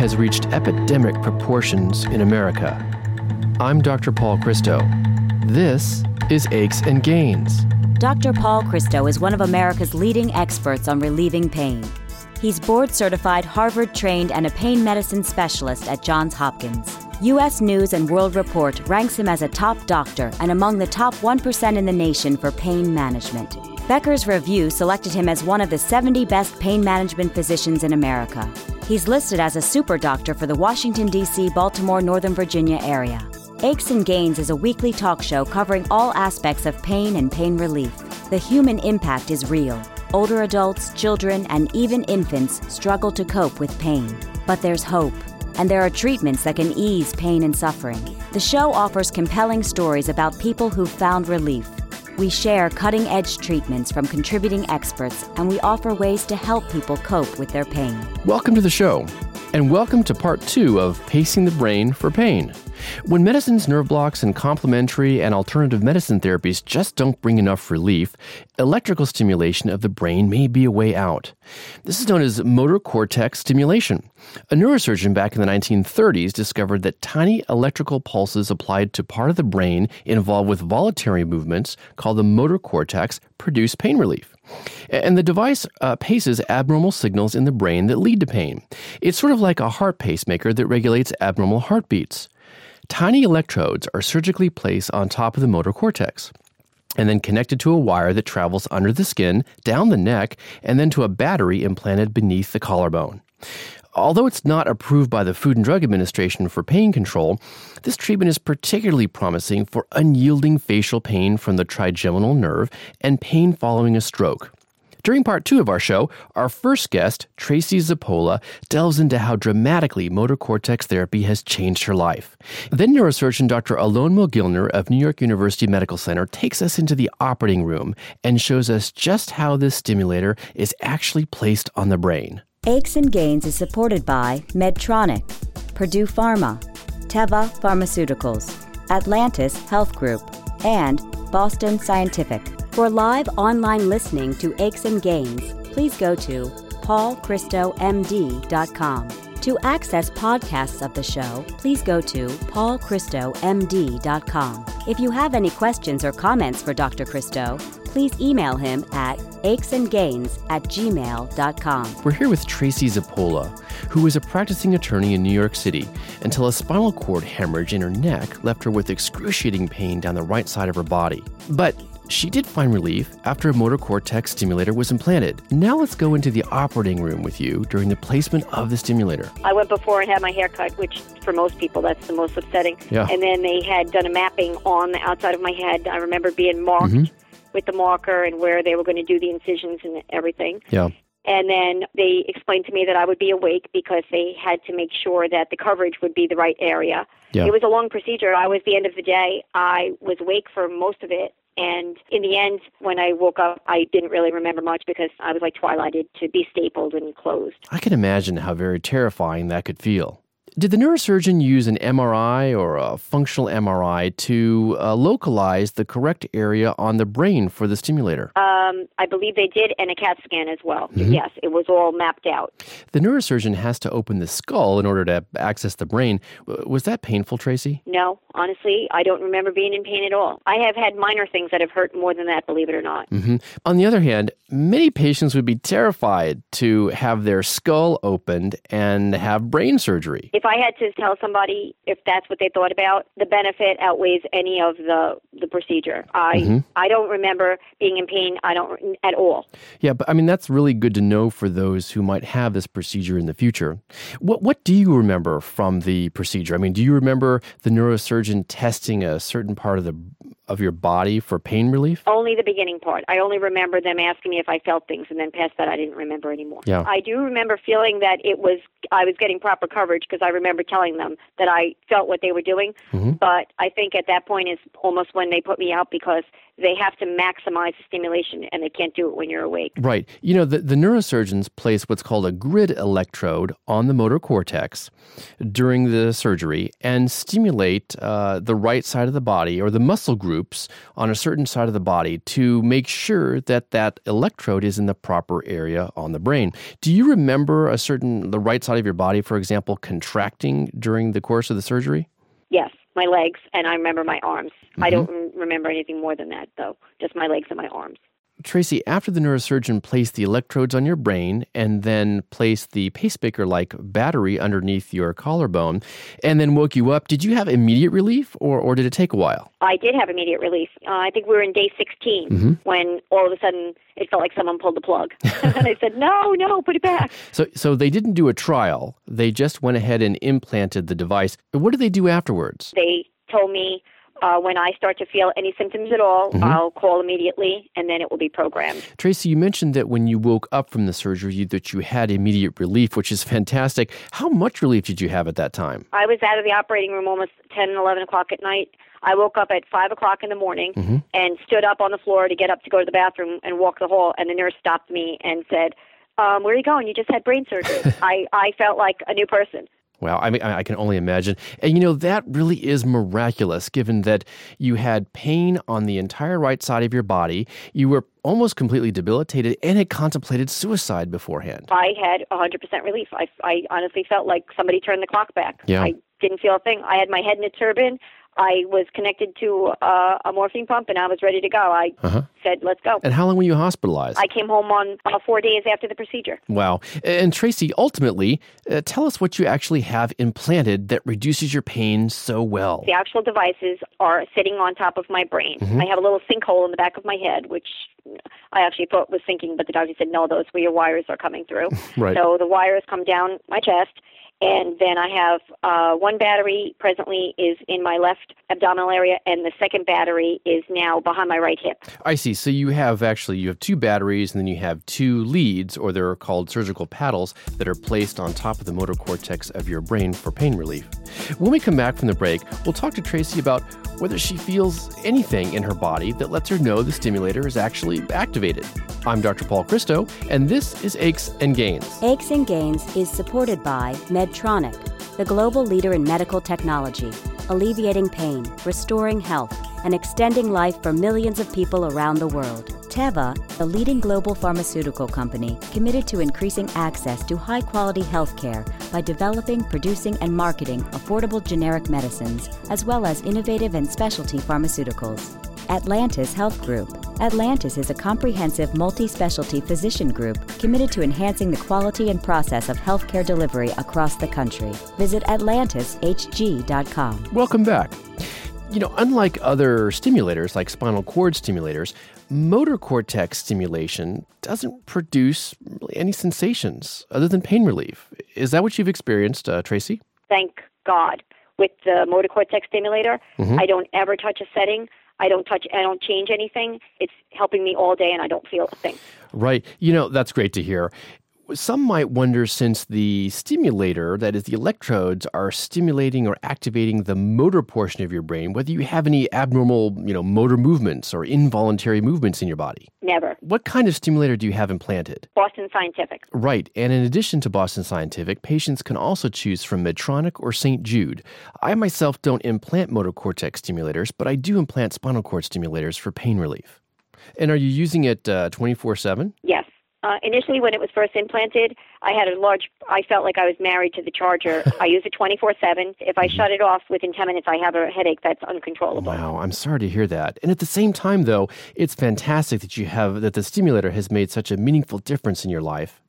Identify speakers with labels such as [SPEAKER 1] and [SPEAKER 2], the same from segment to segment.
[SPEAKER 1] has reached epidemic proportions in America. I'm Dr. Paul Christo. This is Aches and Gains.
[SPEAKER 2] Dr. Paul Christo is one of America's leading experts on relieving pain. He's board certified, Harvard trained, and a pain medicine specialist at Johns Hopkins. U.S. News and World Report ranks him as a top doctor and among the top 1% in the nation for pain management. Becker's Review selected him as one of the 70 best pain management physicians in America. He's listed as a super doctor for the Washington, D.C., Baltimore, Northern Virginia area. Aches and Gains is a weekly talk show covering all aspects of pain and pain relief. The human impact is real. Older adults, children, and even infants struggle to cope with pain. But there's hope and there are treatments that can ease pain and suffering. The show offers compelling stories about people who've found relief. We share cutting edge treatments from contributing experts, and we offer ways to help people cope with their pain.
[SPEAKER 1] Welcome to the show, and welcome to part two of Pacing the Brain for Pain. When medicines, nerve blocks, and complementary and alternative medicine therapies just don't bring enough relief, electrical stimulation of the brain may be a way out. This is known as motor cortex stimulation. A neurosurgeon back in the 1930s discovered that tiny electrical pulses applied to part of the brain involved with voluntary movements called the motor cortex produce pain relief. And the device uh, paces abnormal signals in the brain that lead to pain. It's sort of like a heart pacemaker that regulates abnormal heartbeats. Tiny electrodes are surgically placed on top of the motor cortex and then connected to a wire that travels under the skin, down the neck, and then to a battery implanted beneath the collarbone. Although it's not approved by the Food and Drug Administration for pain control, this treatment is particularly promising for unyielding facial pain from the trigeminal nerve and pain following a stroke. During part two of our show, our first guest, Tracey Zappola, delves into how dramatically motor cortex therapy has changed her life. Then neurosurgeon Dr. Alon Mogilner of New York University Medical Center takes us into the operating room and shows us just how this stimulator is actually placed on the brain.
[SPEAKER 2] Aches and Gains is supported by Medtronic, Purdue Pharma, Teva Pharmaceuticals, Atlantis Health Group, and Boston Scientific. For live online listening to Aches and Gains, please go to paulchristomd.com. To access podcasts of the show, please go to paulchristomd.com. If you have any questions or comments for Dr. Christo, please email him at achesandgains at gmail.com.
[SPEAKER 1] We're here with Tracey Zappola, who was a practicing attorney in New York City until a spinal cord hemorrhage in her neck left her with excruciating pain down the right side of her body. But she did find relief after a motor cortex stimulator was implanted. Now let's go into the operating room with you during the placement of the stimulator.
[SPEAKER 3] I went before and had my hair cut, which for most people that's the most upsetting.
[SPEAKER 1] Yeah.
[SPEAKER 3] And then they had done a mapping on the outside of my head. I remember being marked
[SPEAKER 1] Mhm.
[SPEAKER 3] with the marker and where they were going to do the incisions and everything.
[SPEAKER 1] Yeah.
[SPEAKER 3] And then they explained to me that I would be awake because they had to make sure that the coverage would be the right area.
[SPEAKER 1] Yeah.
[SPEAKER 3] It was a long procedure. I was the end of the day. I was awake for most of it. And in the end, when I woke up, I didn't really remember much because I was like twilighted to be stapled and closed.
[SPEAKER 1] I can imagine how very terrifying that could feel. Did the neurosurgeon use an MRI or a functional MRI to uh, localize the correct area on the brain for the stimulator?
[SPEAKER 3] Um, I believe they did, and a CAT scan as well.
[SPEAKER 1] Mhm.
[SPEAKER 3] Yes, it was all mapped out.
[SPEAKER 1] The neurosurgeon has to open the skull in order to access the brain. Was that painful, Tracey?
[SPEAKER 3] No, honestly, I don't remember being in pain at all. I have had minor things that have hurt more than that, believe it or not.
[SPEAKER 1] hmm On the other hand, many patients would be terrified to have their skull opened and have brain surgery.
[SPEAKER 3] If I had to tell somebody if that's what they thought about, the benefit outweighs any of the the procedure. I
[SPEAKER 1] Mhm.
[SPEAKER 3] I don't remember being in pain. I don't at all.
[SPEAKER 1] Yeah, but I mean that's really good to know for those who might have this procedure in the future. What what do you remember from the procedure? I mean, do you remember the neurosurgeon testing a certain part of the of your body for pain relief?
[SPEAKER 3] Only the beginning part. I only remember them asking me if I felt things, and then past that, I didn't remember anymore.
[SPEAKER 1] Yeah.
[SPEAKER 3] I do remember feeling that it was I was getting proper coverage because I remember telling them that I felt what they were doing.
[SPEAKER 1] Mhm.
[SPEAKER 3] But I think at that point is almost when they put me out because they have to maximize the stimulation and they can't do it when you're awake.
[SPEAKER 1] Right. You know, the, the neurosurgeons place what's called a grid electrode on the motor cortex during the surgery and stimulate uh, the right side of the body or the muscle groups on a certain side of the body to make sure that that electrode is in the proper area on the brain. Do you remember a certain, the right side of your body, for example, contracting during the course of the surgery?
[SPEAKER 3] Yes my legs, and I remember my arms. Mm-hmm. I don't remember anything more than that, though. Just my legs and my arms.
[SPEAKER 1] Tracey, after the neurosurgeon placed the electrodes on your brain and then placed the pacemaker like battery underneath your collarbone and then woke you up, did you have immediate relief or, or did it take a while?
[SPEAKER 3] I did have immediate relief. Uh, I think we were in day 16 mm-hmm. when all of a sudden it felt like someone pulled the plug. and I said, no, no, put it back.
[SPEAKER 1] So, so they didn't do a trial. They just went ahead and implanted the device. What did they do afterwards?
[SPEAKER 3] They told me uh, when I start to feel any symptoms at all, mm-hmm. I'll call immediately, and then it will be programmed.
[SPEAKER 1] Tracey, you mentioned that when you woke up from the surgery, that you had immediate relief, which is fantastic. How much relief did you have at that time?
[SPEAKER 3] I was out of the operating room almost 10, and 11 o'clock at night. I woke up at 5 o'clock in the morning mm-hmm. and stood up on the floor to get up to go to the bathroom and walk the hall, and the nurse stopped me and said, um, where are you going? You just had brain surgery. I, I felt like a new person.
[SPEAKER 1] Wow, I mean, I can only imagine. And you know, that really is miraculous given that you had pain on the entire right side of your body. You were almost completely debilitated and had contemplated suicide beforehand.
[SPEAKER 3] I had 100% relief. I, I honestly felt like somebody turned the clock back.
[SPEAKER 1] Yeah.
[SPEAKER 3] I didn't feel a thing. I had my head in a turban. I was connected to uh, a morphine pump and I was ready to go. I uh-huh. said, let's go.
[SPEAKER 1] And how long were you hospitalized?
[SPEAKER 3] I came home on uh, four days after the procedure.
[SPEAKER 1] Wow. And Tracey, ultimately, uh, tell us what you actually have implanted that reduces your pain so well.
[SPEAKER 3] The actual devices are sitting on top of my brain. Mm-hmm. I have a little sinkhole in the back of my head, which I actually thought was sinking, but the doctor said, no, those where your wires are coming through.
[SPEAKER 1] right.
[SPEAKER 3] So the wires come down my chest and then I have uh, one battery presently is in my left abdominal area, and the second battery is now behind my right hip.
[SPEAKER 1] I see. So you have actually you have two batteries, and then you have two leads, or they're called surgical paddles, that are placed on top of the motor cortex of your brain for pain relief. When we come back from the break, we'll talk to Tracey about whether she feels anything in her body that lets her know the stimulator is actually activated. I'm Dr. Paul Christo, and this is Aches and Gains.
[SPEAKER 2] Aches and Gains is supported by Medtronic, the global leader in medical technology, alleviating pain, restoring health, and extending life for millions of people around the world. Teva, a leading global pharmaceutical company committed to increasing access to high quality health care by developing, producing, and marketing affordable generic medicines, as well as innovative and specialty pharmaceuticals. Atlantis Health Group. Atlantis is a comprehensive multi specialty physician group committed to enhancing the quality and process of healthcare delivery across the country. Visit AtlantisHG.com.
[SPEAKER 1] Welcome back. You know, unlike other stimulators like spinal cord stimulators, motor cortex stimulation doesn't produce really any sensations other than pain relief. Is that what you've experienced, uh, Tracey?
[SPEAKER 3] Thank God. With the motor cortex stimulator, mm-hmm. I don't ever touch a setting. I don't touch, I don't change anything. It's helping me all day and I don't feel a thing.
[SPEAKER 1] Right. You know, that's great to hear. Some might wonder since the stimulator, that is, the electrodes, are stimulating or activating the motor portion of your brain, whether you have any abnormal, you know, motor movements or involuntary movements in your body.
[SPEAKER 3] Never.
[SPEAKER 1] What kind of stimulator do you have implanted?
[SPEAKER 3] Boston Scientific.
[SPEAKER 1] Right. And in addition to Boston Scientific, patients can also choose from Medtronic or St. Jude. I myself don't implant motor cortex stimulators, but I do implant spinal cord stimulators for pain relief. And are you using it uh, 24 uh, 7?
[SPEAKER 3] Yes. Uh, initially, when it was first implanted, I had a large. I felt like I was married to the charger. I use it twenty four seven. If I shut it off within ten minutes, I have a headache that's uncontrollable.
[SPEAKER 1] Wow, I'm sorry to hear that. And at the same time, though, it's fantastic that you have that the stimulator has made such a meaningful difference in your life.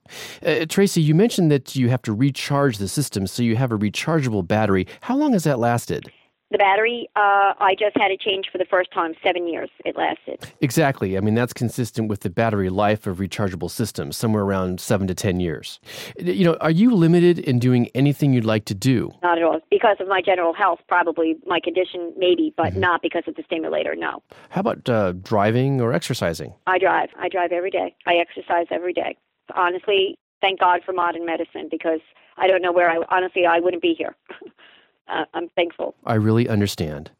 [SPEAKER 1] Uh, Tracey, you mentioned that you have to recharge the system, so you have a rechargeable battery. How long has that lasted?
[SPEAKER 3] The battery, uh, I just had it changed for the first time. Seven years it lasted.
[SPEAKER 1] Exactly. I mean, that's consistent with the battery life of rechargeable systems, somewhere around seven to 10 years. You know, are you limited in doing anything you'd like to do?
[SPEAKER 3] Not at all. Because of my general health, probably my condition, maybe, but mm-hmm. not because of the stimulator, no.
[SPEAKER 1] How about uh, driving or exercising?
[SPEAKER 3] I drive. I drive every day. I exercise every day. Honestly, thank God for modern medicine because I don't know where I, honestly, I wouldn't be here. uh, I'm thankful.
[SPEAKER 1] I really understand.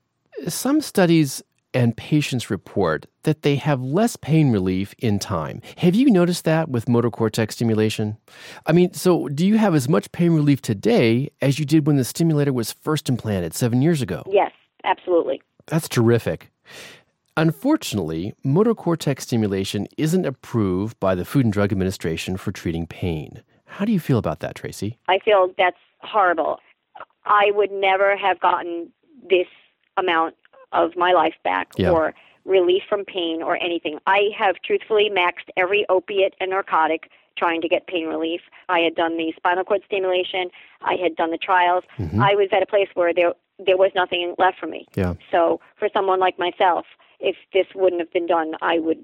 [SPEAKER 1] Some studies and patients report that they have less pain relief in time. Have you noticed that with motor cortex stimulation? I mean, so do you have as much pain relief today as you did when the stimulator was first implanted seven years ago?
[SPEAKER 3] Yes, absolutely.
[SPEAKER 1] That's terrific. Unfortunately, motor cortex stimulation isn't approved by the Food and Drug Administration for treating pain. How do you feel about that, Tracey?
[SPEAKER 3] I feel that's horrible. I would never have gotten this amount of my life back
[SPEAKER 1] Yeah.
[SPEAKER 3] or relief from pain or anything. I have truthfully maxed every opiate and narcotic trying to get pain relief. I had done the spinal cord stimulation, I had done the trials. Mm-hmm. I was at a place where there there was nothing left for me.
[SPEAKER 1] Yeah.
[SPEAKER 3] So for someone like myself, if this wouldn't have been done, I would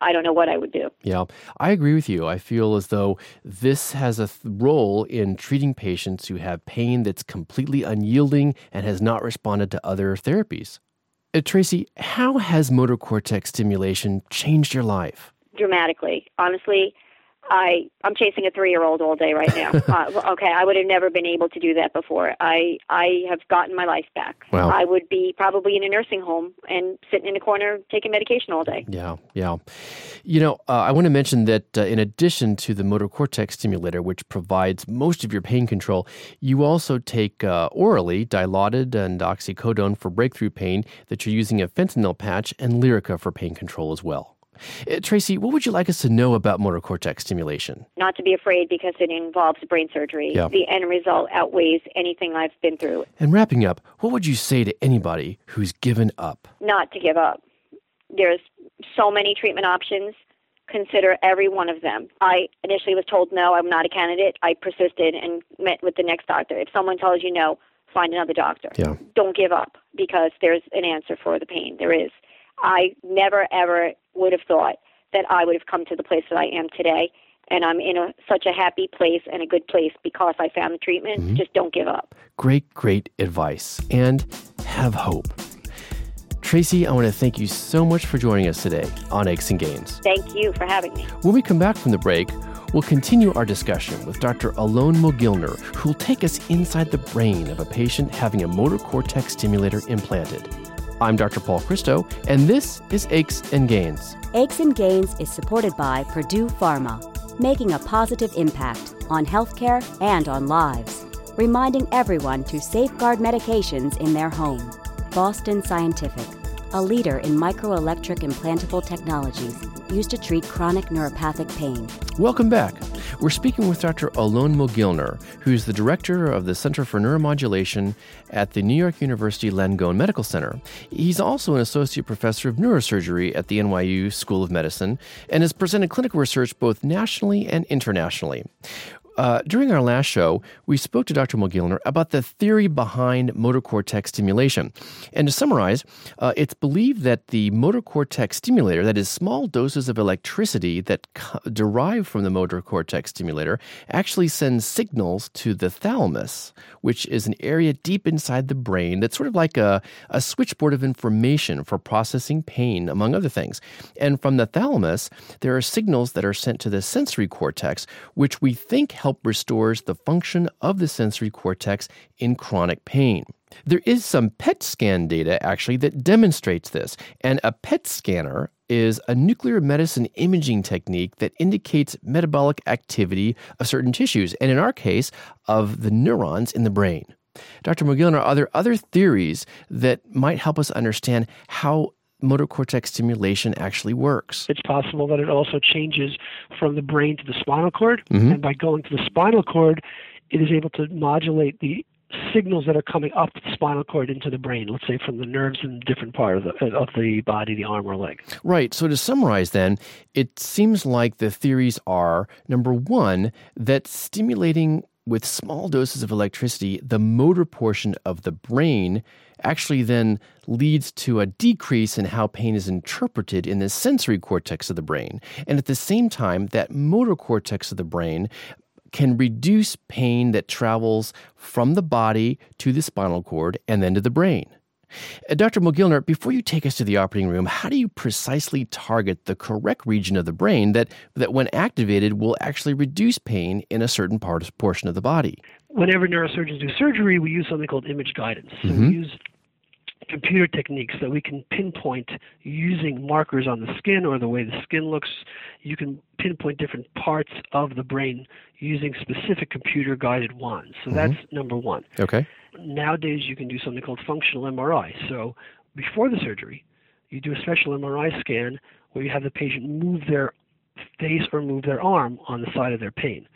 [SPEAKER 3] I don't know what I would do.
[SPEAKER 1] Yeah, I agree with you. I feel as though this has a th- role in treating patients who have pain that's completely unyielding and has not responded to other therapies. Uh, Tracey, how has motor cortex stimulation changed your life?
[SPEAKER 3] dramatically. Honestly, I I'm chasing a three year old all day right now. uh, okay, I would have never been able to do that before. I I have gotten my life back.
[SPEAKER 1] Wow.
[SPEAKER 3] I would be probably in a nursing home and sitting in a corner taking medication all day.
[SPEAKER 1] Yeah, yeah. You know, uh, I want to mention that uh, in addition to the motor cortex stimulator, which provides most of your pain control, you also take uh, orally dilaudid and oxycodone for breakthrough pain, that you're using a fentanyl patch, and Lyrica for pain control as well. Uh, Tracey, what would you like us to know about motor cortex stimulation?
[SPEAKER 3] Not to be afraid because it involves brain surgery.
[SPEAKER 1] Yeah.
[SPEAKER 3] The end result outweighs anything I've been through.
[SPEAKER 1] And wrapping up, what would you say to anybody who's given up?
[SPEAKER 3] Not to give up. There's so many treatment options. Consider every one of them. I initially was told no, I'm not a candidate. I persisted and met with the next doctor. If someone tells you no, find another doctor.
[SPEAKER 1] Yeah.
[SPEAKER 3] Don't give up because there's an answer for the pain. There is. I never ever would have thought that I would have come to the place that I am today. And I'm in a, such a happy place and a good place because I found the treatment. Mm-hmm. Just don't give up.
[SPEAKER 1] Great, great advice. And have hope. Tracey, I want to thank you so much for joining us today on Aches and Gains.
[SPEAKER 3] Thank you for having me.
[SPEAKER 1] When we come back from the break, we'll continue our discussion with Dr. Alon Mogilner, who will take us inside the brain of a patient having a motor cortex stimulator implanted. I'm Dr. Paul Christo, and this is Aches and Gains.
[SPEAKER 2] Aches and Gains is supported by Purdue Pharma, making a positive impact on healthcare and on lives, reminding everyone to safeguard medications in their home. Boston Scientific, a leader in microelectric implantable technologies used to treat chronic neuropathic pain.
[SPEAKER 1] Welcome back. We're speaking with Dr. Alon Mogilner, who's the director of the Center for Neuromodulation at the New York University Langone Medical Center. He's also an associate professor of neurosurgery at the NYU School of Medicine and has presented clinical research both nationally and internationally. Uh, during our last show, we spoke to Dr. Mogilner about the theory behind motor cortex stimulation. And to summarize, uh, it's believed that the motor cortex stimulator, that is, small doses of electricity that co- derive from the motor cortex stimulator, actually sends signals to the thalamus, which is an area deep inside the brain that's sort of like a, a switchboard of information for processing pain, among other things. And from the thalamus, there are signals that are sent to the sensory cortex, which we think help restores the function of the sensory cortex in chronic pain. There is some PET scan data actually that demonstrates this, and a PET scanner is a nuclear medicine imaging technique that indicates metabolic activity of certain tissues, and in our case, of the neurons in the brain. Dr. Mogilner, are there other theories that might help us understand how motor cortex stimulation actually works?
[SPEAKER 4] It's possible that it also changes from the brain to the spinal cord,
[SPEAKER 1] Mhm.
[SPEAKER 4] and by going to the spinal cord, it is able to modulate the signals that are coming up the spinal cord into the brain. Let's say from the nerves in a different part of the of the body, the arm or leg.
[SPEAKER 1] Right. So to summarize, then, it seems like the theories are number one, that stimulating with small doses of electricity the motor portion of the brain actually then leads to a decrease in how pain is interpreted in the sensory cortex of the brain. And at the same time, that motor cortex of the brain can reduce pain that travels from the body to the spinal cord and then to the brain. Uh, Dr. Mogilner, before you take us to the operating room, how do you precisely target the correct region of the brain that, that when activated, will actually reduce pain in a certain part portion of the body?
[SPEAKER 4] Whenever neurosurgeons do surgery, we use something called image guidance. So
[SPEAKER 1] Mhm.
[SPEAKER 4] we use computer techniques that we can pinpoint using markers on the skin or the way the skin looks. You can pinpoint different parts of the brain using specific computer guided wands. So that's number one.
[SPEAKER 1] Okay.
[SPEAKER 4] Nowadays, you can do something called functional MRI. So before the surgery, you do a special MRI scan where you have the patient move their face or move their arm on the side of their pain.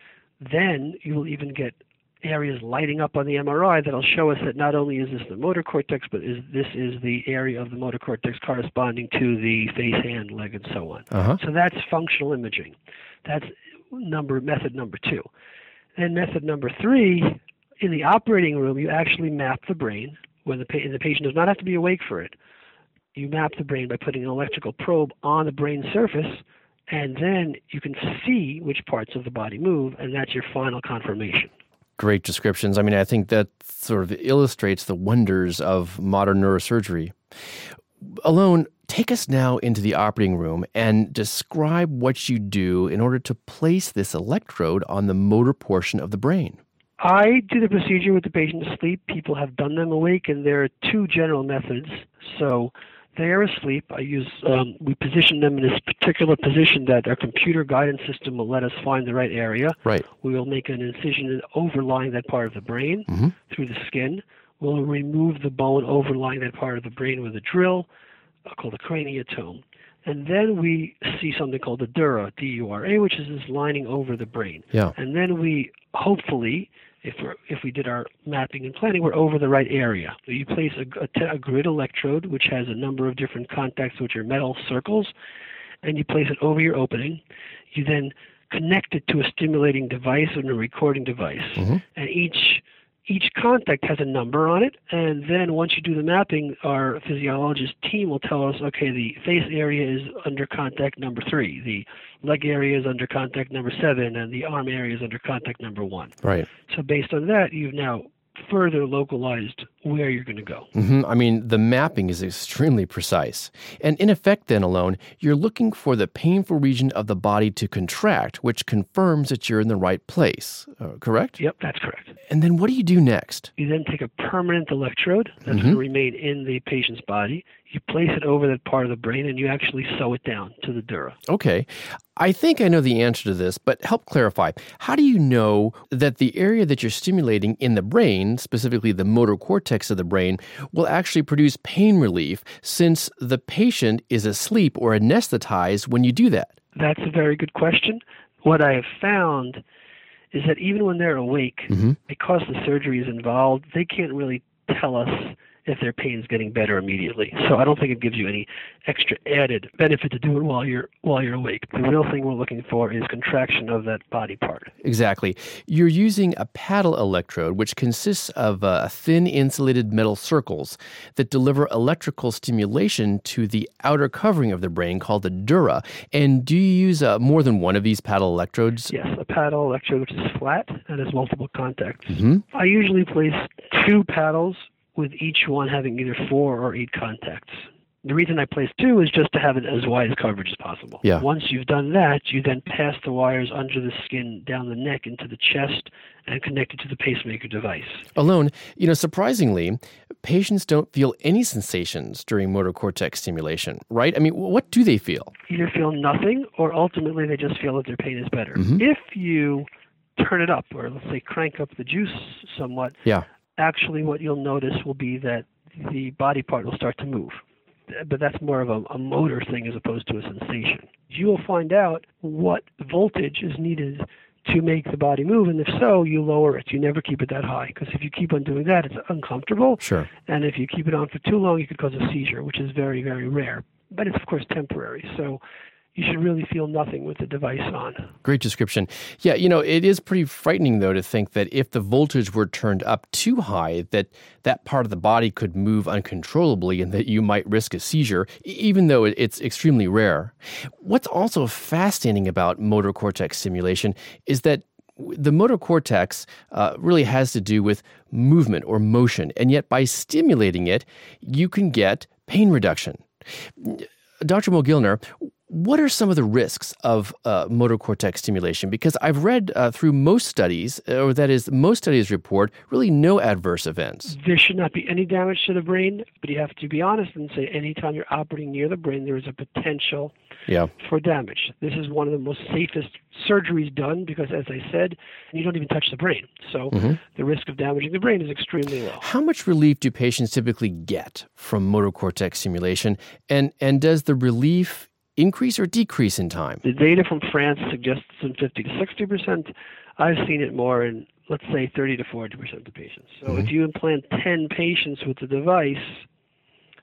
[SPEAKER 4] Then you will even get areas lighting up on the MRI that'll show us that not only is this the motor cortex, but is this is the area of the motor cortex corresponding to the face, hand, leg, and so on.
[SPEAKER 1] Uh-huh.
[SPEAKER 4] So that's functional imaging. That's number method number two. Then method number three, in the operating room, you actually map the brain when the, pa- the patient does not have to be awake for it. You map the brain by putting an electrical probe on the brain surface, and then you can see which parts of the body move, and that's your final confirmation.
[SPEAKER 1] Great descriptions. I mean, I think that sort of illustrates the wonders of modern neurosurgery. Alon, take us now into the operating room and describe what you do in order to place this electrode on the motor portion of the brain.
[SPEAKER 4] I do the procedure with the patient asleep. People have done them awake, and there are two general methods. So they are asleep. I use um, we position them in this particular position that our computer guidance system will let us find the right area.
[SPEAKER 1] Right.
[SPEAKER 4] We will make an incision overlying that part of the brain
[SPEAKER 1] Mhm.
[SPEAKER 4] through the skin. We'll remove the bone overlying that part of the brain with a drill uh, called a craniotome. And then we see something called the dura, D-U-R-A, which is this lining over the brain.
[SPEAKER 1] Yeah.
[SPEAKER 4] And then we hopefully, if we if we did our mapping and planning, we're over the right area. So you place a, a, a grid electrode, which has a number of different contacts, which are metal circles, and you place it over your opening. You then connect it to a stimulating device and a recording device,
[SPEAKER 1] Mhm.
[SPEAKER 4] and each each contact has a number on it, and then once you do the mapping, our physiologist team will tell us, okay, the face area is under contact number three, the leg area is under contact number seven, and the arm area is under contact number one.
[SPEAKER 1] Right.
[SPEAKER 4] So based on that, you've now further localized where you're going to go.
[SPEAKER 1] hmm I mean, the mapping is extremely precise. And in effect, then Alon, you're looking for the painful region of the body to contract, which confirms that you're in the right place. Uh, correct?
[SPEAKER 4] Yep, that's correct.
[SPEAKER 1] And then what do you do next?
[SPEAKER 4] You then take a permanent electrode that's
[SPEAKER 1] Mhm.
[SPEAKER 4] going to remain in the patient's body. You place it over that part of the brain, and you actually sew it down to the dura.
[SPEAKER 1] Okay. I think I know the answer to this, but help clarify. How do you know that the area that you're stimulating in the brain, specifically the motor cortex of the brain, will actually produce pain relief since the patient is asleep or anesthetized when you do that?
[SPEAKER 4] That's a very good question. What I have found is that even when they're awake,
[SPEAKER 1] Mhm.
[SPEAKER 4] because the surgery is involved, they can't really tell us if their pain is getting better immediately. So I don't think it gives you any extra added benefit to do it while you're while you're awake. The real thing we're looking for is contraction of that body part.
[SPEAKER 1] Exactly. You're using a paddle electrode, which consists of uh, thin insulated metal circles that deliver electrical stimulation to the outer covering of the brain called the dura. And do you use uh, more than one of these paddle electrodes?
[SPEAKER 4] Yes, a paddle electrode which is flat and has multiple contacts.
[SPEAKER 1] hmm
[SPEAKER 4] I usually place two paddles with each one having either four or eight contacts. The reason I place two is just to have it as wide as coverage as possible.
[SPEAKER 1] Yeah.
[SPEAKER 4] Once you've done that, you then pass the wires under the skin down the neck into the chest and connect it to the pacemaker device.
[SPEAKER 1] Alon, you know, surprisingly, patients don't feel any sensations during motor cortex stimulation, right? I mean, what do they feel?
[SPEAKER 4] Either feel nothing or ultimately they just feel that their pain is better.
[SPEAKER 1] Mhm.
[SPEAKER 4] If you turn it up or let's say crank up the juice somewhat,
[SPEAKER 1] Yeah.
[SPEAKER 4] Actually what you'll notice will be that the body part will start to move. But that's more of a, a motor thing as opposed to a sensation. You will find out what voltage is needed to make the body move, and if so, you lower it. You never keep it that high because if you keep on doing that, it's uncomfortable.
[SPEAKER 1] Sure.
[SPEAKER 4] And if you keep it on for too long, you could cause a seizure, which is very, very rare. But it's, of course, temporary. So you should really feel nothing with the device on.
[SPEAKER 1] Great description. Yeah, you know, it is pretty frightening though to think that if the voltage were turned up too high, that that part of the body could move uncontrollably and that you might risk a seizure, even though it's extremely rare. What's also fascinating about motor cortex stimulation is that the motor cortex uh, really has to do with movement or motion, and yet by stimulating it, you can get pain reduction. Dr. Mogilner, What are some of the risks of uh, motor cortex stimulation? Because I've read uh, through most studies, or that is, most studies report really no adverse events.
[SPEAKER 4] There should not be any damage to the brain, but you have to be honest and say anytime you're operating near the brain, there is a potential
[SPEAKER 1] yeah.
[SPEAKER 4] for damage. This is one of the most safest surgeries done because, as I said, you don't even touch the brain. So mm-hmm. the risk of damaging the brain is extremely low.
[SPEAKER 1] How much relief do patients typically get from motor cortex stimulation? And, and does the relief increase or decrease in time?
[SPEAKER 4] The data from France suggests some 50 to 60 percent. I've seen it more in, let's say, 30 to 40 percent of the patients. So mm-hmm. if you implant 10 patients with the device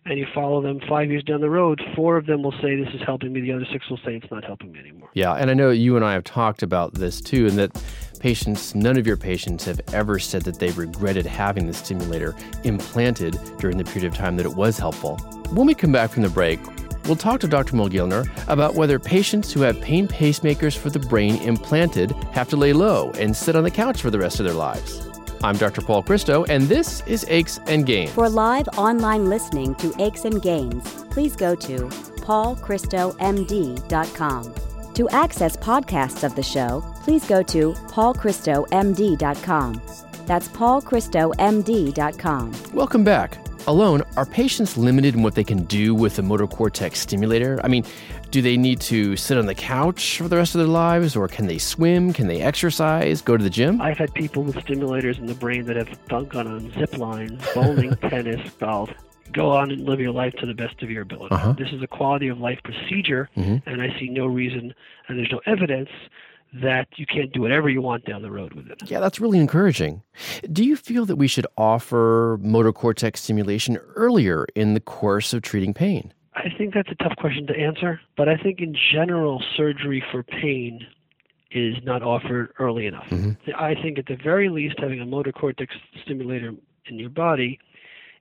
[SPEAKER 4] and you follow them five years down the road, four of them will say this is helping me. The other six will say it's not helping me anymore.
[SPEAKER 1] Yeah, and I know you and I have talked about this too, and that patients, none of your patients have ever said that they regretted having the stimulator implanted during the period of time that it was helpful. When we come back from the break, We'll talk to Dr. Mogilner about whether patients who have pain pacemakers for the brain implanted have to lay low and sit on the couch for the rest of their lives. I'm Dr. Paul Christo, and this is Aches and Gains.
[SPEAKER 2] For live online listening to Aches and Gains, please go to paulchristomd.com. To access podcasts of the show, please go to paulchristomd.com. That's paulchristomd.com.
[SPEAKER 1] Welcome back. Alon, are patients limited in what they can do with a motor cortex stimulator? I mean, do they need to sit on the couch for the rest of their lives, or can they swim? Can they exercise? Go to the gym?
[SPEAKER 4] I've had people with stimulators in the brain that have gone on zip lines, bowling, tennis, golf. Go on and live your life to the best of your ability. Uh-huh. This is a quality of life procedure, mm-hmm. and I see no reason, and there's no evidence that you can't do whatever you want down the road with it.
[SPEAKER 1] Yeah, that's really encouraging. Do you feel that we should offer motor cortex stimulation earlier in the course of treating pain?
[SPEAKER 4] I think that's a tough question to answer, but I think in general, surgery for pain is not offered early enough. Mm-hmm. I think at the very least, having a motor cortex stimulator in your body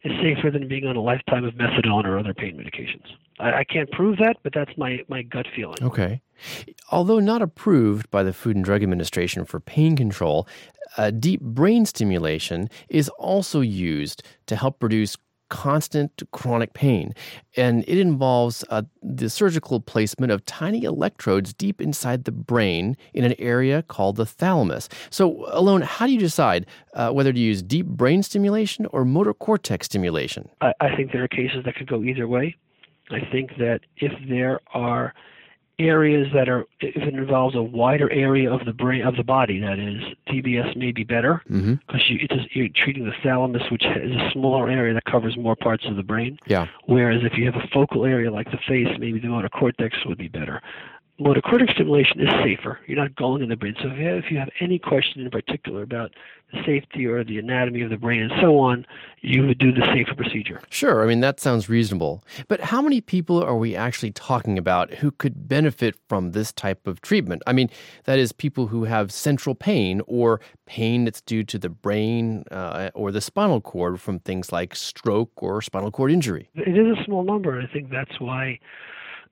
[SPEAKER 4] is safer than being on a lifetime of methadone or other pain medications. I, I can't prove that, but that's my, my gut feeling.
[SPEAKER 1] Okay. Although not approved by the Food and Drug Administration for pain control, uh, deep brain stimulation is also used to help reduce constant chronic pain. And it involves uh, the surgical placement of tiny electrodes deep inside the brain in an area called the thalamus. So, Alon, how do you decide uh, whether to use deep brain stimulation or motor cortex stimulation?
[SPEAKER 4] I, I think there are cases that could go either way. I think that if there are areas that are if it involves a wider area of the brain of the body that is DBS may be better because mm-hmm. you, you're treating the thalamus which is a smaller area that covers more parts of the brain.
[SPEAKER 1] Yeah.
[SPEAKER 4] Whereas if you have a focal area like the face maybe the motor cortex would be better motor stimulation is safer you're not going in the brain so if you have, if you have any question in particular about the safety or the anatomy of the brain and so on, you would do the safer procedure.
[SPEAKER 1] Sure. I mean, that sounds reasonable. But how many people are we actually talking about who could benefit from this type of treatment? I mean, that is, people who have central pain or pain that's due to the brain uh, or the spinal cord from things like stroke or spinal cord injury.
[SPEAKER 4] It is a small number. I think that's why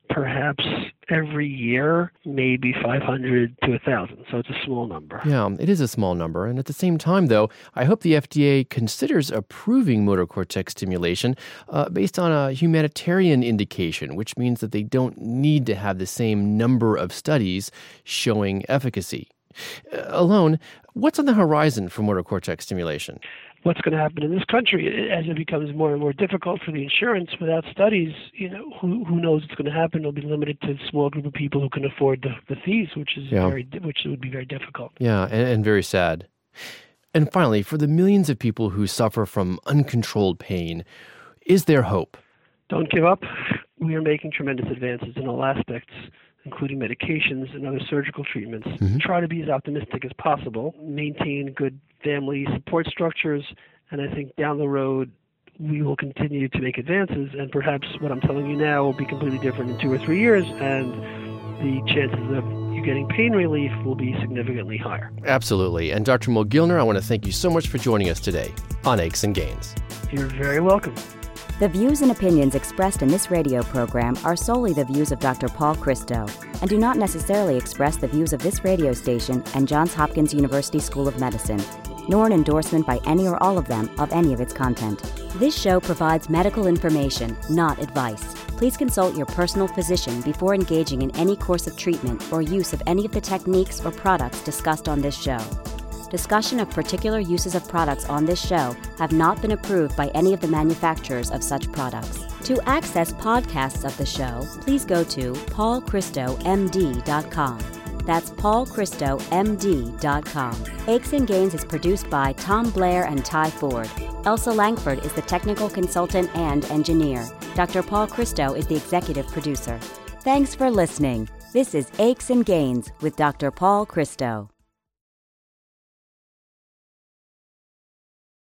[SPEAKER 4] perhaps every year, maybe 500 to 1,000. So it's a small number.
[SPEAKER 1] Yeah, it is a small number. And at the same time, though, I hope the FDA considers approving motor cortex stimulation uh, based on a humanitarian indication, which means that they don't need to have the same number of studies showing efficacy. Uh, Alon, what's on the horizon for motor cortex stimulation?
[SPEAKER 4] what's going to happen in this country as it becomes more and more difficult for the insurance without studies you know who who knows what's going to happen? It'll be limited to a small group of people who can afford the, the fees which is yeah. very which would be very difficult.
[SPEAKER 1] Yeah and, and very sad. And finally for the millions of people who suffer from uncontrolled pain is there hope?
[SPEAKER 4] Don't give up. We are making tremendous advances in all aspects including medications and other surgical treatments. Mm-hmm. Try to be as optimistic as possible, maintain good family support structures, and I think down the road we will continue to make advances, and perhaps what I'm telling you now will be completely different in two or three years, and the chances of you getting pain relief will be significantly higher.
[SPEAKER 1] Absolutely. And Dr. Mogilner, I want to thank you so much for joining us today on Aches and Gains.
[SPEAKER 4] You're very welcome.
[SPEAKER 2] The views and opinions expressed in this radio program are solely the views of Dr. Paul Christo and do not necessarily express the views of this radio station and Johns Hopkins University School of Medicine, nor an endorsement by any or all of them of any of its content. This show provides medical information, not advice. Please consult your personal physician before engaging in any course of treatment or use of any of the techniques or products discussed on this show. Discussion of particular uses of products on this show have not been approved by any of the manufacturers of such products. To access podcasts of the show, please go to paulchristomd.com. That's paulchristomd.com. Aches and Gains is produced by Tom Blair and Ty Ford. Elsa Langford is the technical consultant and engineer. Dr. Paul Christo is the executive producer. Thanks for listening. This is Aches and Gains with Dr. Paul Christo.